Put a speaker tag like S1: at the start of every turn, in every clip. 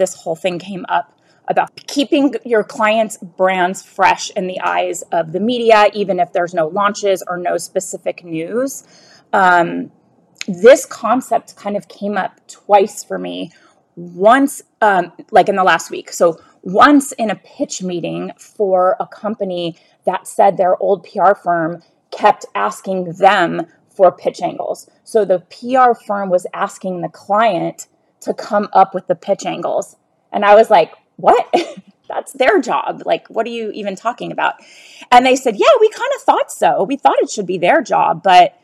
S1: This whole thing came up about keeping your clients' brands fresh in the eyes of the media, even if there's no launches or no specific news. Um, this concept kind of came up twice for me. Once, um, like in the last week. So, once in a pitch meeting for a company that said their old PR firm kept asking them for pitch angles. So the PR firm was asking the client to come up with the pitch angles. And I was like, what? That's their job. Like, what are you even talking about? And they said, yeah, we kind of thought so. We thought it should be their job, but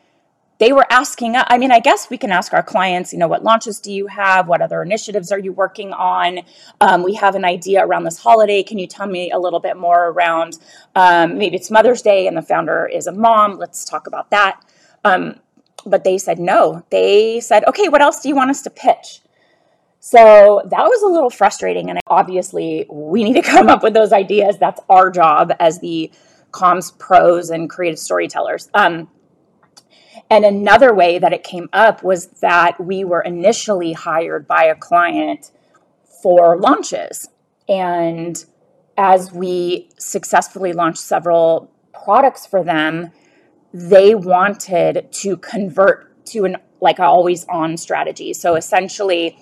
S1: they were asking i mean i guess we can ask our clients you know what launches do you have what other initiatives are you working on um, we have an idea around this holiday can you tell me a little bit more around um, maybe it's mother's day and the founder is a mom let's talk about that um, but they said no they said okay what else do you want us to pitch so that was a little frustrating and obviously we need to come up with those ideas that's our job as the comms pros and creative storytellers um, and another way that it came up was that we were initially hired by a client for launches. And as we successfully launched several products for them, they wanted to convert to an like always on strategy. So essentially,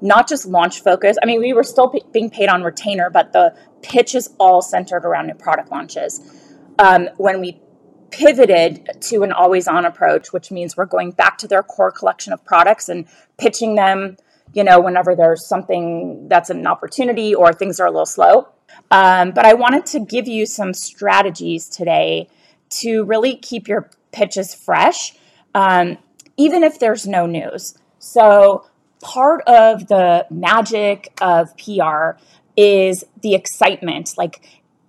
S1: not just launch focus. I mean, we were still p- being paid on retainer, but the pitch is all centered around new product launches. Um, when we pivoted to an always on approach, which means we're going back to their core collection of products and pitching them, you know, whenever there's something that's an opportunity or things are a little slow. Um, but I wanted to give you some strategies today to really keep your pitches fresh, um, even if there's no news. So, part of the magic of PR is the excitement. Like,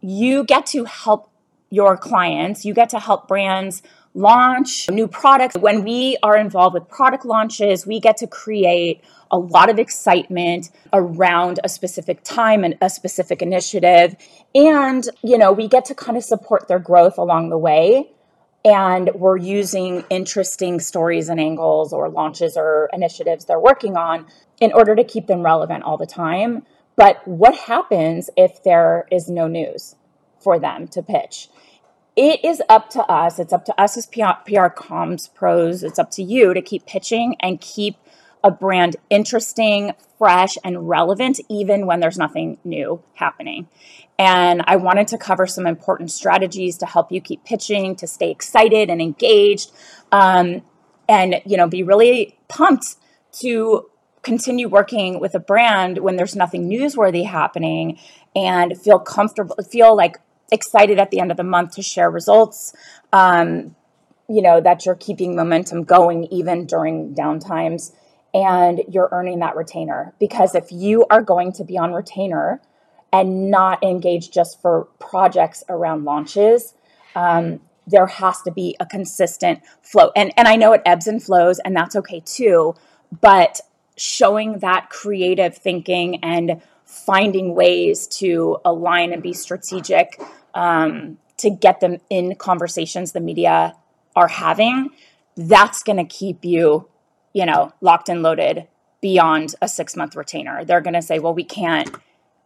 S1: you get to help your clients. You get to help brands launch new products. When we are involved with product launches, we get to create a lot of excitement around a specific time and a specific initiative. And, you know, we get to kind of support their growth along the way. And we're using interesting stories and angles or launches or initiatives they're working on in order to keep them relevant all the time. But what happens if there is no news for them to pitch? it is up to us. It's up to us as PR, PR comms pros. It's up to you to keep pitching and keep a brand interesting, fresh, and relevant, even when there's nothing new happening. And I wanted to cover some important strategies to help you keep pitching, to stay excited and engaged, um, and you know, be really pumped to continue working with a brand when there's nothing newsworthy happening, and feel comfortable, feel like excited at the end of the month to share results. Um, you know, that you're keeping momentum going even during downtimes and you're earning that retainer. Because if you are going to be on retainer and not engage just for projects around launches, um, there has to be a consistent flow. And, and I know it ebbs and flows, and that's okay too. But showing that creative thinking and finding ways to align and be strategic um, to get them in conversations the media are having, that's going to keep you, you know, locked and loaded beyond a six month retainer. They're going to say, well, we can't,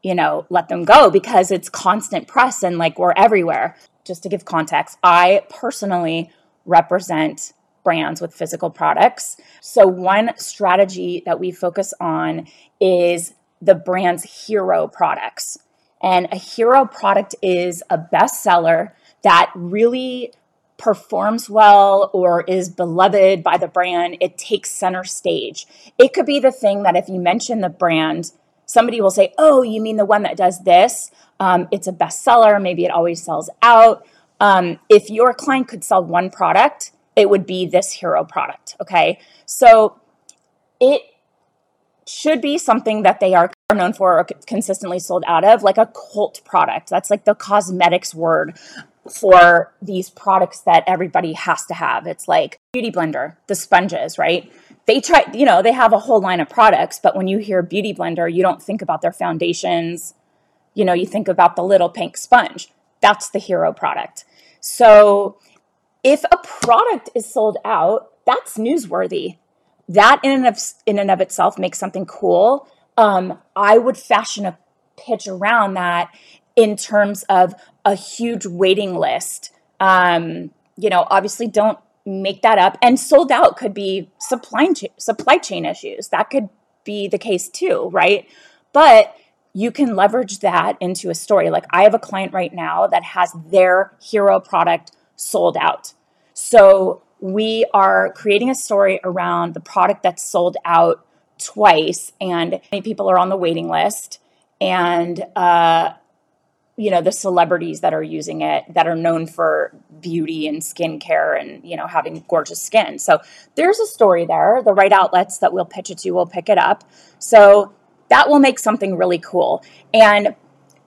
S1: you know, let them go because it's constant press and like we're everywhere. Just to give context, I personally represent brands with physical products. So, one strategy that we focus on is the brand's hero products. And a hero product is a bestseller that really performs well or is beloved by the brand. It takes center stage. It could be the thing that if you mention the brand, somebody will say, Oh, you mean the one that does this? Um, it's a bestseller. Maybe it always sells out. Um, if your client could sell one product, it would be this hero product. Okay. So it should be something that they are known for or consistently sold out of, like a cult product. That's like the cosmetics word for these products that everybody has to have. It's like Beauty Blender, the sponges, right? They try, you know, they have a whole line of products, but when you hear Beauty Blender, you don't think about their foundations. You know, you think about the little pink sponge. That's the hero product. So if a product is sold out, that's newsworthy. That in and of, in and of itself makes something cool. Um, I would fashion a pitch around that in terms of a huge waiting list. Um, you know, obviously don't make that up. And sold out could be supply chain, supply chain issues. That could be the case too, right? But you can leverage that into a story. Like I have a client right now that has their hero product sold out. So we are creating a story around the product that's sold out twice, and many people are on the waiting list. And, uh, you know, the celebrities that are using it that are known for beauty and skincare and, you know, having gorgeous skin. So there's a story there. The right outlets that we'll pitch it to will pick it up. So that will make something really cool. And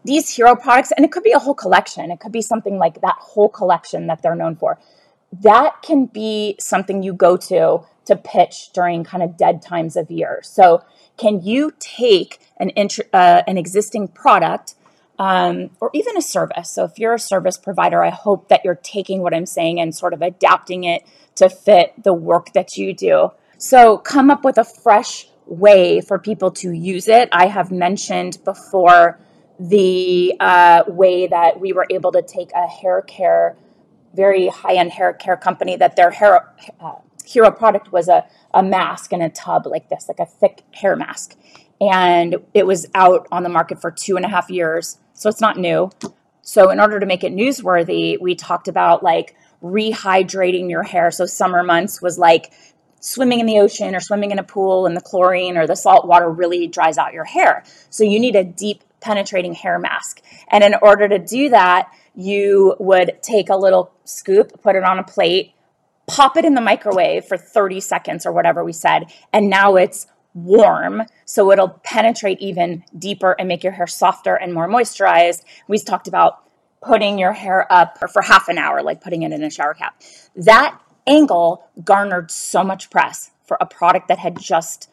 S1: these hero products, and it could be a whole collection, it could be something like that whole collection that they're known for. That can be something you go to to pitch during kind of dead times of year. So, can you take an int- uh, an existing product um, or even a service? So, if you're a service provider, I hope that you're taking what I'm saying and sort of adapting it to fit the work that you do. So, come up with a fresh way for people to use it. I have mentioned before the uh, way that we were able to take a hair care, very high end hair care company, that their hair uh, hero product was a, a mask in a tub like this, like a thick hair mask. And it was out on the market for two and a half years. So it's not new. So, in order to make it newsworthy, we talked about like rehydrating your hair. So, summer months was like swimming in the ocean or swimming in a pool and the chlorine or the salt water really dries out your hair. So you need a deep penetrating hair mask. And in order to do that, you would take a little scoop, put it on a plate, pop it in the microwave for 30 seconds or whatever we said, and now it's warm so it'll penetrate even deeper and make your hair softer and more moisturized. We talked about putting your hair up for half an hour, like putting it in a shower cap. That angle garnered so much press for a product that had just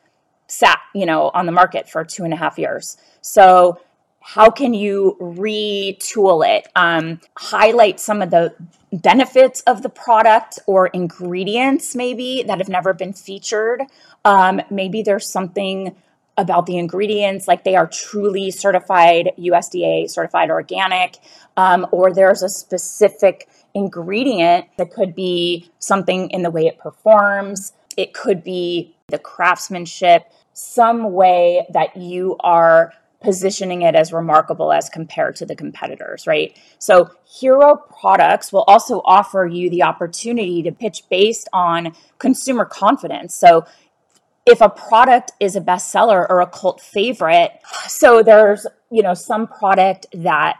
S1: sat, you know, on the market for two and a half years. So how can you retool it? Um, highlight some of the benefits of the product or ingredients maybe that have never been featured. Um, maybe there's something about the ingredients like they are truly certified usda certified organic um, or there's a specific ingredient that could be something in the way it performs, it could be the craftsmanship, some way that you are positioning it as remarkable as compared to the competitors, right? So, hero products will also offer you the opportunity to pitch based on consumer confidence. So, if a product is a bestseller or a cult favorite, so there's, you know, some product that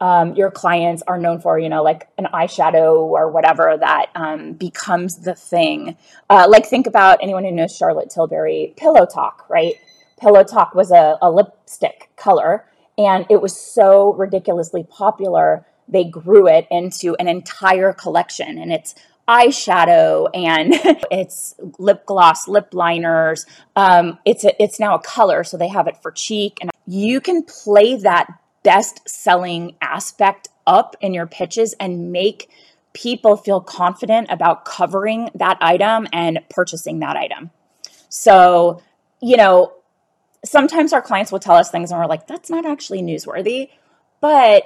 S1: um, your clients are known for, you know, like an eyeshadow or whatever that um, becomes the thing. Uh, like, think about anyone who knows Charlotte Tilbury, Pillow Talk, right? Pillow Talk was a, a lipstick color, and it was so ridiculously popular, they grew it into an entire collection. And it's eyeshadow and it's lip gloss, lip liners. Um, it's a, it's now a color, so they have it for cheek, and you can play that best selling aspect up in your pitches and make people feel confident about covering that item and purchasing that item. So, you know, sometimes our clients will tell us things and we're like, that's not actually newsworthy. But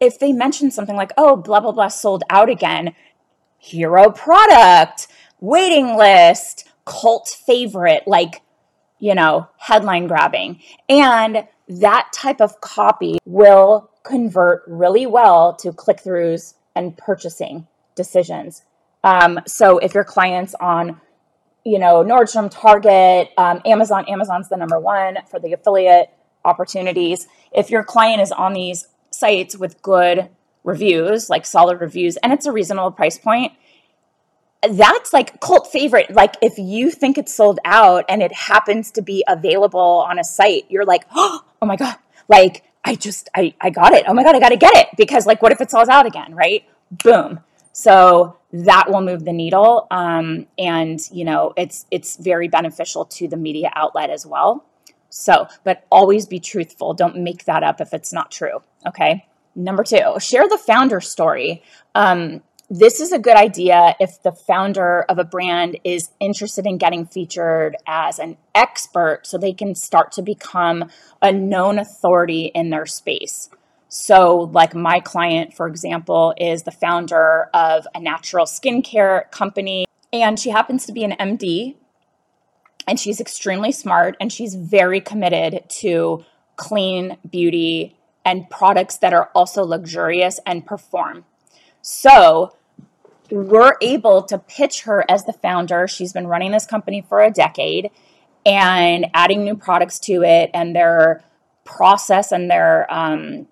S1: if they mention something like, oh, blah, blah, blah, sold out again, hero product, waiting list, cult favorite, like, you know, headline grabbing. And that type of copy will convert really well to click throughs and purchasing decisions. Um, so if your client's on, you know, Nordstrom, Target, um, Amazon, Amazon's the number one for the affiliate opportunities. If your client is on these sites with good reviews, like solid reviews, and it's a reasonable price point, that's like cult favorite. Like if you think it's sold out and it happens to be available on a site, you're like, oh my God, like I just, I, I got it. Oh my God, I got to get it. Because like, what if it sells out again? Right. Boom. So that will move the needle. Um, and you know, it's, it's very beneficial to the media outlet as well. So, but always be truthful. Don't make that up if it's not true. Okay. Number two, share the founder story. Um, this is a good idea if the founder of a brand is interested in getting featured as an expert so they can start to become a known authority in their space. So, like my client, for example, is the founder of a natural skincare company, and she happens to be an MD, and she's extremely smart, and she's very committed to clean beauty and products that are also luxurious and perform. So we're able to pitch her as the founder. She's been running this company for a decade and adding new products to it and their process and their um,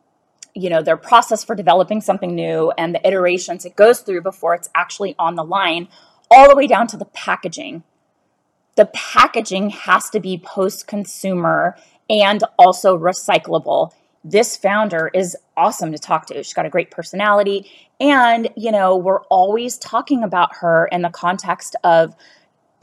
S1: you know their process for developing something new and the iterations it goes through before it's actually on the line all the way down to the packaging the packaging has to be post consumer and also recyclable this founder is awesome to talk to. She's got a great personality. And, you know, we're always talking about her in the context of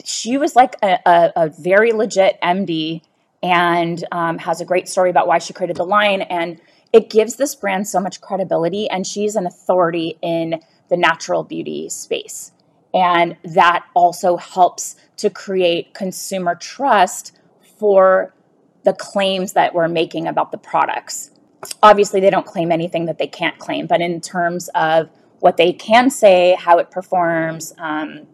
S1: she was like a, a, a very legit MD and um, has a great story about why she created the line. And it gives this brand so much credibility. And she's an authority in the natural beauty space. And that also helps to create consumer trust for the claims that we're making about the products. Obviously, they don't claim anything that they can't claim, but in terms of what they can say, how it performs, um,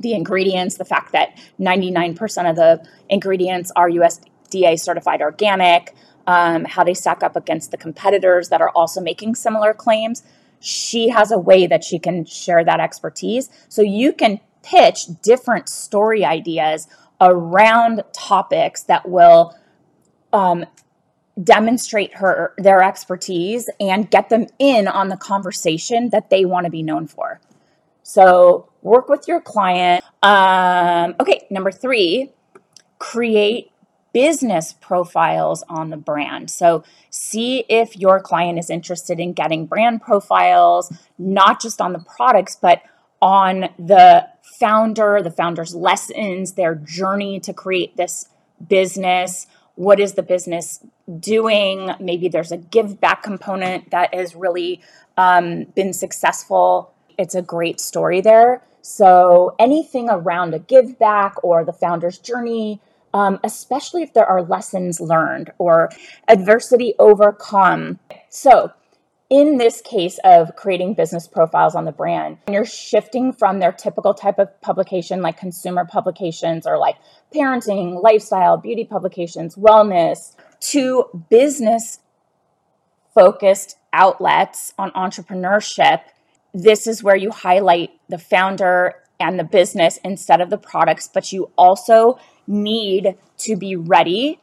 S1: the ingredients, the fact that 99% of the ingredients are USDA certified organic, um, how they stack up against the competitors that are also making similar claims. She has a way that she can share that expertise. So you can pitch different story ideas around topics that will um, demonstrate her their expertise and get them in on the conversation that they want to be known for. So work with your client. Um, okay, number three, create business profiles on the brand. So see if your client is interested in getting brand profiles, not just on the products, but on the founder, the founder's lessons, their journey to create this business. What is the business doing? Maybe there's a give back component that has really um, been successful. It's a great story there. So anything around a give back or the founder's journey um, especially if there are lessons learned or adversity overcome so in this case of creating business profiles on the brand, you're shifting from their typical type of publication, like consumer publications or like parenting, lifestyle, beauty publications, wellness, to business focused outlets on entrepreneurship. This is where you highlight the founder and the business instead of the products, but you also need to be ready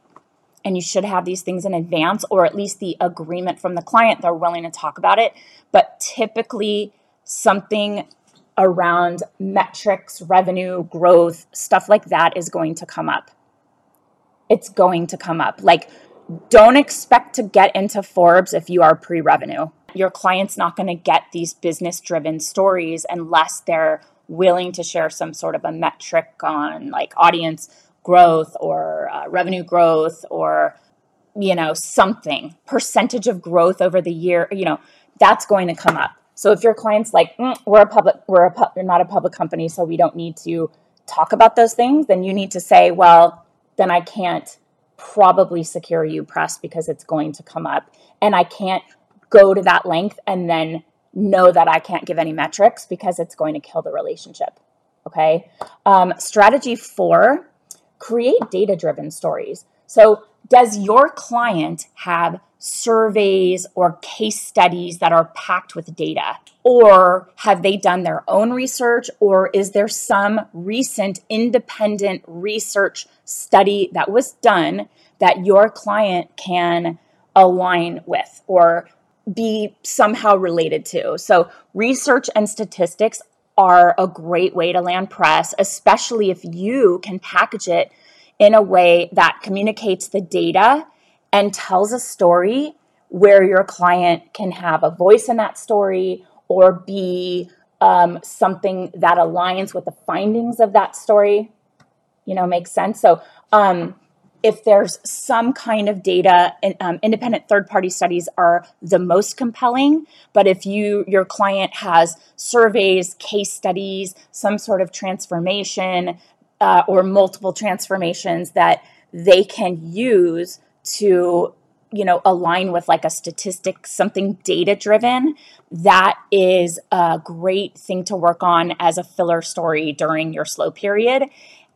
S1: and you should have these things in advance or at least the agreement from the client they're willing to talk about it. But typically something around metrics revenue growth stuff like that is going to come up. It's going to come up. Like don't expect to get into forbes if you are pre-revenue. Your client's not going to get these business driven stories unless they're willing to share some sort of a metric on like audience growth or uh, revenue growth or you know something percentage of growth over the year you know that's going to come up. So if your client's like mm, we're a public we're a pu- not a public company so we don't need to talk about those things then you need to say well then i can't probably secure you press because it's going to come up and i can't go to that length and then know that i can't give any metrics because it's going to kill the relationship. Okay? Um, strategy four create data driven stories. So, does your client have surveys or case studies that are packed with data? Or have they done their own research? Or is there some recent independent research study that was done that your client can align with or be somehow related to? So, research and statistics are a great way to land press, especially if you can package it in a way that communicates the data and tells a story where your client can have a voice in that story or be um, something that aligns with the findings of that story. You know makes sense? So um, if there's some kind of data um, independent third party studies are the most compelling but if you your client has surveys case studies some sort of transformation uh, or multiple transformations that they can use to you know align with like a statistic something data driven that is a great thing to work on as a filler story during your slow period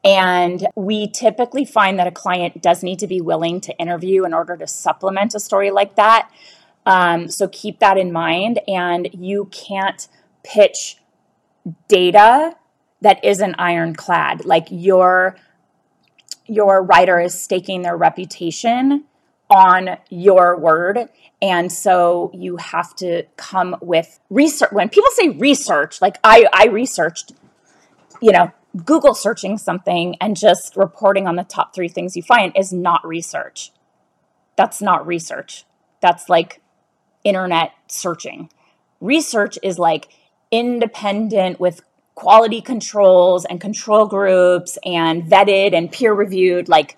S1: and we typically find that a client does need to be willing to interview in order to supplement a story like that. Um, so keep that in mind. And you can't pitch data that isn't ironclad. Like your your writer is staking their reputation on your word. And so you have to come with research. When people say research, like I, I researched, you know, Google searching something and just reporting on the top three things you find is not research. That's not research. That's like internet searching. Research is like independent with quality controls and control groups and vetted and peer reviewed. Like,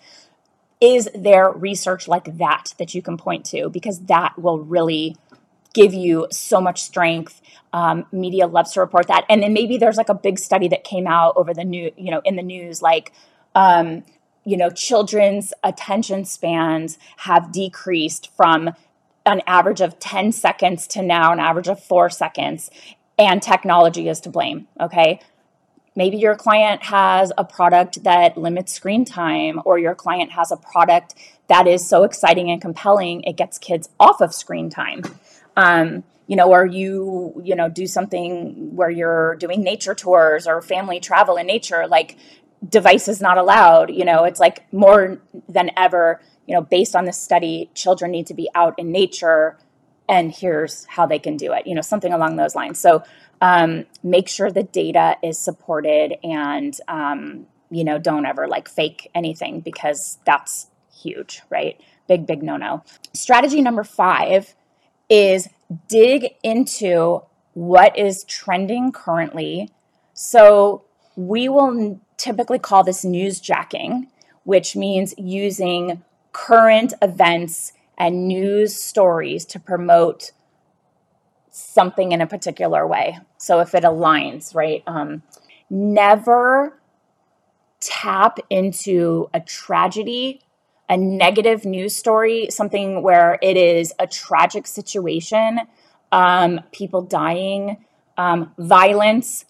S1: is there research like that that you can point to? Because that will really give you so much strength. Um, media loves to report that. And then maybe there's like a big study that came out over the new, you know, in the news, like, um, you know, children's attention spans have decreased from an average of 10 seconds to now an average of four seconds, and technology is to blame. Okay. Maybe your client has a product that limits screen time, or your client has a product that is so exciting and compelling, it gets kids off of screen time um, you know, or you, you know, do something where you're doing nature tours or family travel in nature, like devices not allowed, you know, it's like more than ever, you know, based on this study, children need to be out in nature and here's how they can do it, you know, something along those lines. So um, make sure the data is supported and, um, you know, don't ever like fake anything because that's huge, right? Big, big no no. Strategy number five is dig into what is trending currently. So we will typically call this newsjacking, which means using current events and news stories to promote something in a particular way. So if it aligns, right? Um, never tap into a tragedy a negative news story, something where it is a tragic situation, um, people dying, um, violence,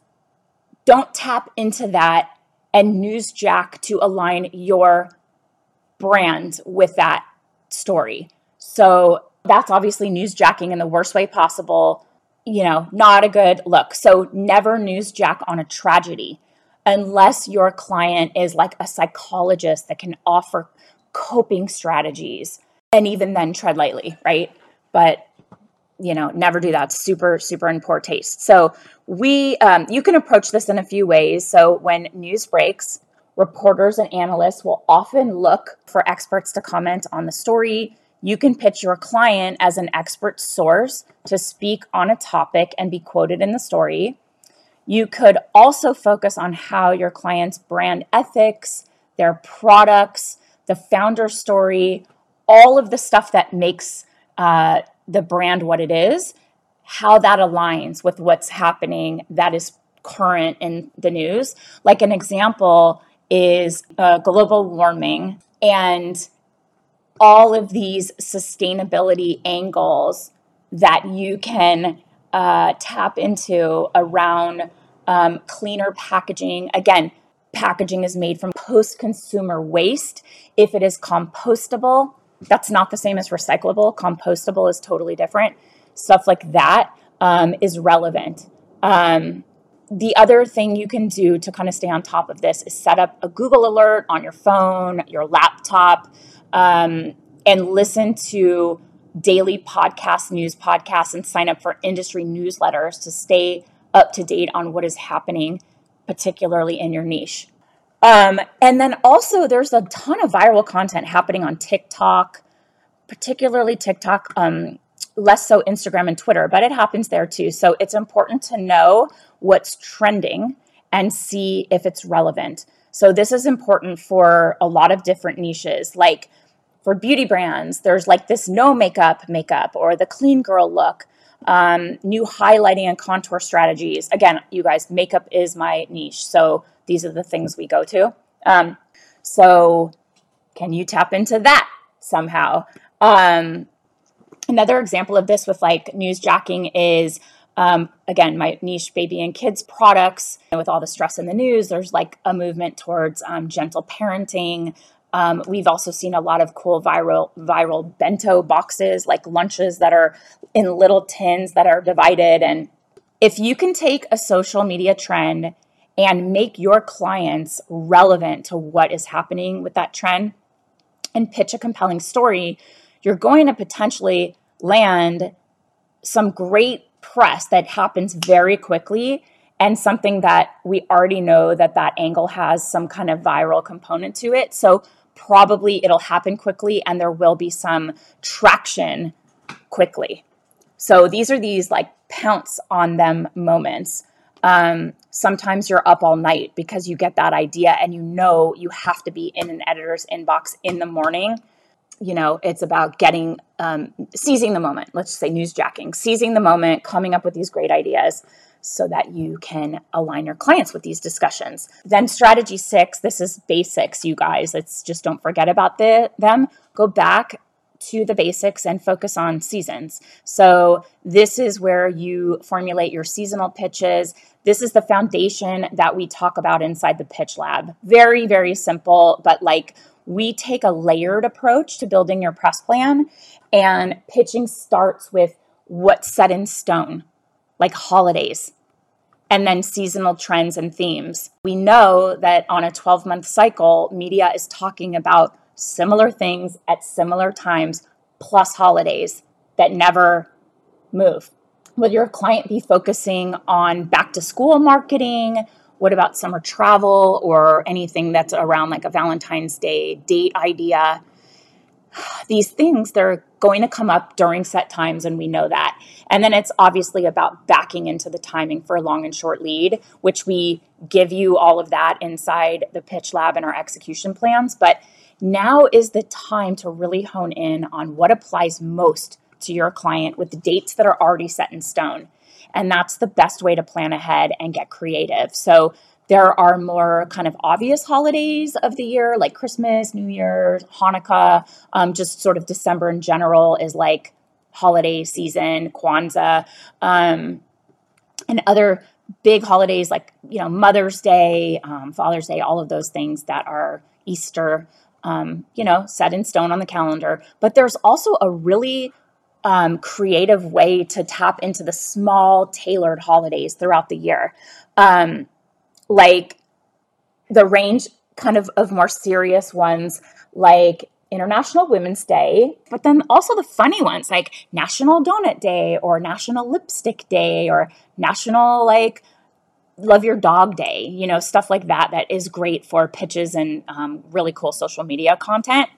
S1: don't tap into that and newsjack to align your brand with that story. So that's obviously newsjacking in the worst way possible. You know, not a good look. So never newsjack on a tragedy unless your client is like a psychologist that can offer coping strategies and even then tread lightly right? But you know never do that. Super super in poor taste. So we um, you can approach this in a few ways. So when news breaks reporters and analysts will often look for experts to comment on the story. You can pitch your client as an expert source to speak on a topic and be quoted in the story. You could also focus on how your client's brand ethics their products the founder story, all of the stuff that makes uh, the brand what it is, how that aligns with what's happening that is current in the news. Like an example is uh, global warming and all of these sustainability angles that you can uh, tap into around um, cleaner packaging. Again, packaging is made from post consumer waste. If it is compostable, that's not the same as recyclable. Compostable is totally different. Stuff like that um, is relevant. Um, the other thing you can do to kind of stay on top of this is set up a Google alert on your phone, your laptop, um, and listen to daily podcasts, news podcasts, and sign up for industry newsletters to stay up to date on what is happening, particularly in your niche. Um, and then also, there's a ton of viral content happening on TikTok, particularly TikTok, um, less so Instagram and Twitter, but it happens there too. So it's important to know what's trending and see if it's relevant. So this is important for a lot of different niches. Like for beauty brands, there's like this no makeup makeup or the clean girl look, um, new highlighting and contour strategies. Again, you guys, makeup is my niche. So these are the things we go to. Um, so can you tap into that somehow? Um, another example of this with like news jacking is um, again, my niche baby and kids products. And with all the stress in the news, there's like a movement towards um, gentle parenting. Um, we've also seen a lot of cool viral viral bento boxes, like lunches that are in little tins that are divided. And if you can take a social media trend and make your clients relevant to what is happening with that trend and pitch a compelling story, you're going to potentially land some great press that happens very quickly and something that we already know that that angle has some kind of viral component to it. So probably it'll happen quickly and there will be some traction quickly. So these are these like pounce on them moments. Um, sometimes you're up all night because you get that idea and you know you have to be in an editor's inbox in the morning you know, it's about getting, um, seizing the moment, let's say newsjacking, seizing the moment, coming up with these great ideas so that you can align your clients with these discussions. Then strategy six, this is basics, you guys. It's just don't forget about the, them. Go back to the basics and focus on seasons. So this is where you formulate your seasonal pitches. This is the foundation that we talk about inside the pitch lab. Very, very simple, but like we take a layered approach to building your press plan, and pitching starts with what's set in stone, like holidays, and then seasonal trends and themes. We know that on a 12 month cycle, media is talking about similar things at similar times, plus holidays that never move. Will your client be focusing on back to school marketing? What about summer travel or anything that's around like a Valentine's Day date idea? These things, they're going to come up during set times, and we know that. And then it's obviously about backing into the timing for a long and short lead, which we give you all of that inside the pitch lab and our execution plans. But now is the time to really hone in on what applies most to your client with dates that are already set in stone. And that's the best way to plan ahead and get creative. So there are more kind of obvious holidays of the year, like Christmas, New Year's, Hanukkah, um, just sort of December in general is like holiday season, Kwanzaa, um, and other big holidays like, you know, Mother's Day, um, Father's Day, all of those things that are Easter, um, you know, set in stone on the calendar. But there's also a really um, creative way to tap into the small tailored holidays throughout the year. Um, like the range kind of of more serious ones like International Women's Day, but then also the funny ones like National Donut Day or National Lipstick Day or National like Love Your Dog Day, you know, stuff like that that is great for pitches and um, really cool social media content.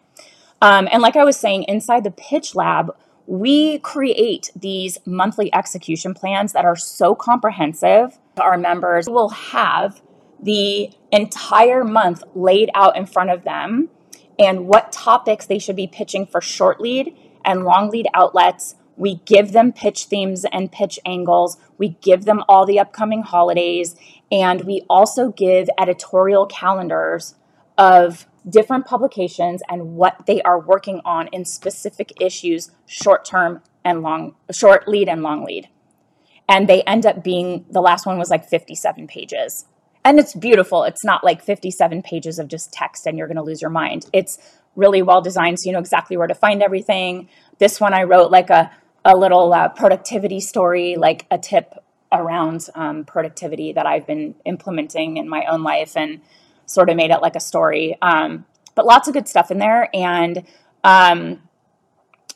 S1: Um, and like I was saying, inside the pitch lab, we create these monthly execution plans that are so comprehensive. Our members will have the entire month laid out in front of them and what topics they should be pitching for short lead and long lead outlets. We give them pitch themes and pitch angles. We give them all the upcoming holidays. And we also give editorial calendars of different publications and what they are working on in specific issues, short term and long, short lead and long lead. And they end up being, the last one was like 57 pages. And it's beautiful. It's not like 57 pages of just text and you're going to lose your mind. It's really well designed so you know exactly where to find everything. This one I wrote like a, a little uh, productivity story, like a tip around um, productivity that I've been implementing in my own life. And sort of made it like a story. Um, but lots of good stuff in there. And um,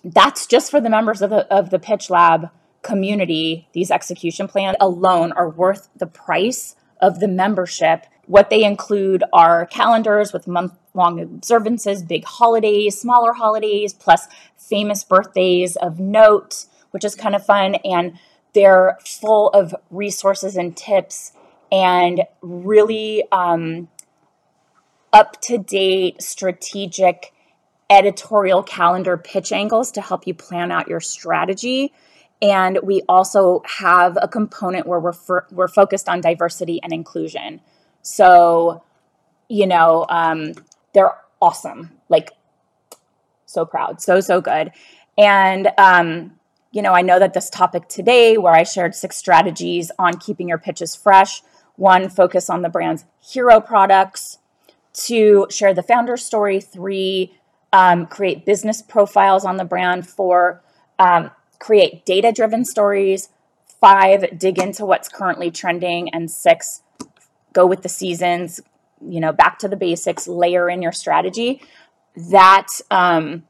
S1: that's just for the members of the, of the Pitch Lab community, these execution plans alone are worth the price of the membership. What they include are calendars with month long observances, big holidays, smaller holidays, plus famous birthdays of note, which is kind of fun. And they're full of resources and tips and really um, up to date strategic editorial calendar pitch angles to help you plan out your strategy. And we also have a component where we're, for, we're focused on diversity and inclusion. So, you know, um, they're awesome. Like, so proud. So, so good. And, um, you know, I know that this topic today, where I shared six strategies on keeping your pitches fresh one, focus on the brand's hero products, two, share the founder story, three, um, create business profiles on the brand, four, um, create data driven stories, five, dig into what's currently trending, and six, go with the seasons, you know, back to the basics, layer in your strategy. That, um,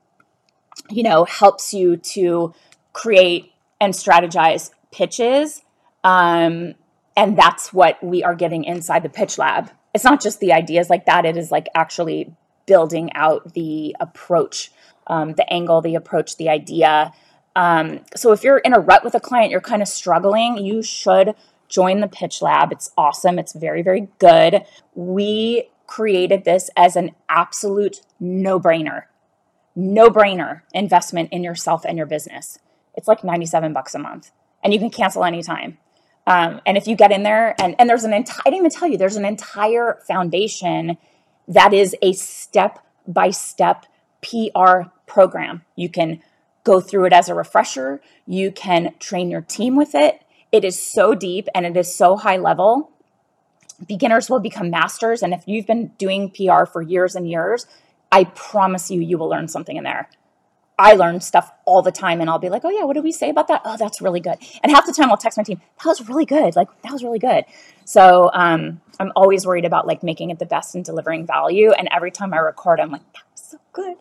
S1: you know, helps you to create and strategize pitches. Um, and that's what we are getting inside the pitch lab. It's not just the ideas like that, it is like actually building out the approach, um, the angle, the approach, the idea. Um, so if you're in a rut with a client, you're kind of struggling, you should join the pitch lab. It's awesome, it's very, very good. We created this as an absolute no brainer, no brainer investment in yourself and your business. It's like 97 bucks a month and you can cancel anytime. Um, and if you get in there and, and there's an entire, I didn't even tell you, there's an entire foundation that is a step by step PR program. You can go through it as a refresher. You can train your team with it. It is so deep and it is so high level. Beginners will become masters. And if you've been doing PR for years and years, I promise you, you will learn something in there. I learn stuff all the time and I'll be like, oh yeah, what did we say about that? Oh, that's really good. And half the time I'll text my team, that was really good. Like, that was really good. So um, I'm always worried about like making it the best and delivering value. And every time I record, I'm like, that was so good.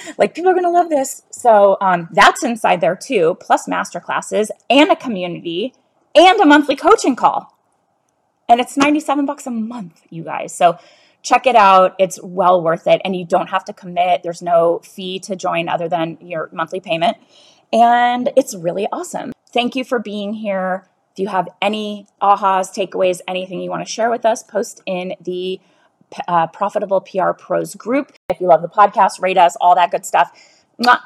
S1: like people are going to love this. So um, that's inside there too, plus master classes and a community and a monthly coaching call. And it's 97 bucks a month, you guys. So check it out. It's well worth it. And you don't have to commit. There's no fee to join other than your monthly payment. And it's really awesome. Thank you for being here. If you have any ahas, takeaways, anything you want to share with us, post in the uh, Profitable PR Pros group. If you love the podcast, rate us, all that good stuff.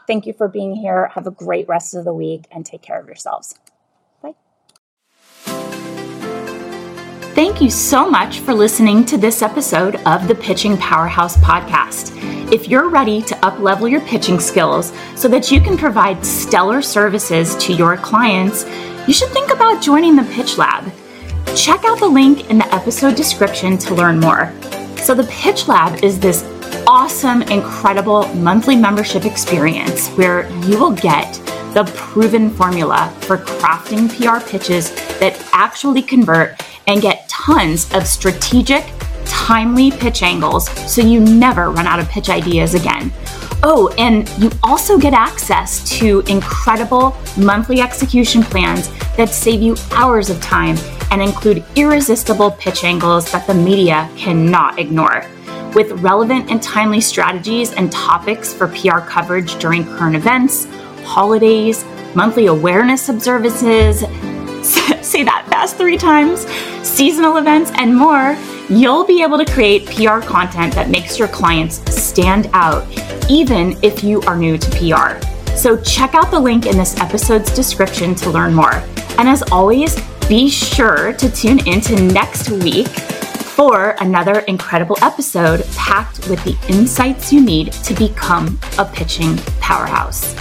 S1: Thank you for being here. Have a great rest of the week and take care of yourselves. Bye.
S2: Thank you so much for listening to this episode of the Pitching Powerhouse podcast. If you're ready to uplevel your pitching skills so that you can provide stellar services to your clients, you should think about joining the Pitch Lab. Check out the link in the episode description to learn more. So, the Pitch Lab is this awesome, incredible monthly membership experience where you will get the proven formula for crafting PR pitches that actually convert and get tons of strategic, timely pitch angles so you never run out of pitch ideas again. Oh, and you also get access to incredible monthly execution plans that save you hours of time and include irresistible pitch angles that the media cannot ignore. With relevant and timely strategies and topics for PR coverage during current events, holidays, monthly awareness observances, say that fast three times, seasonal events, and more, you'll be able to create PR content that makes your clients stand out, even if you are new to PR. So check out the link in this episode's description to learn more. And as always, be sure to tune in to next week for another incredible episode packed with the insights you need to become a pitching powerhouse.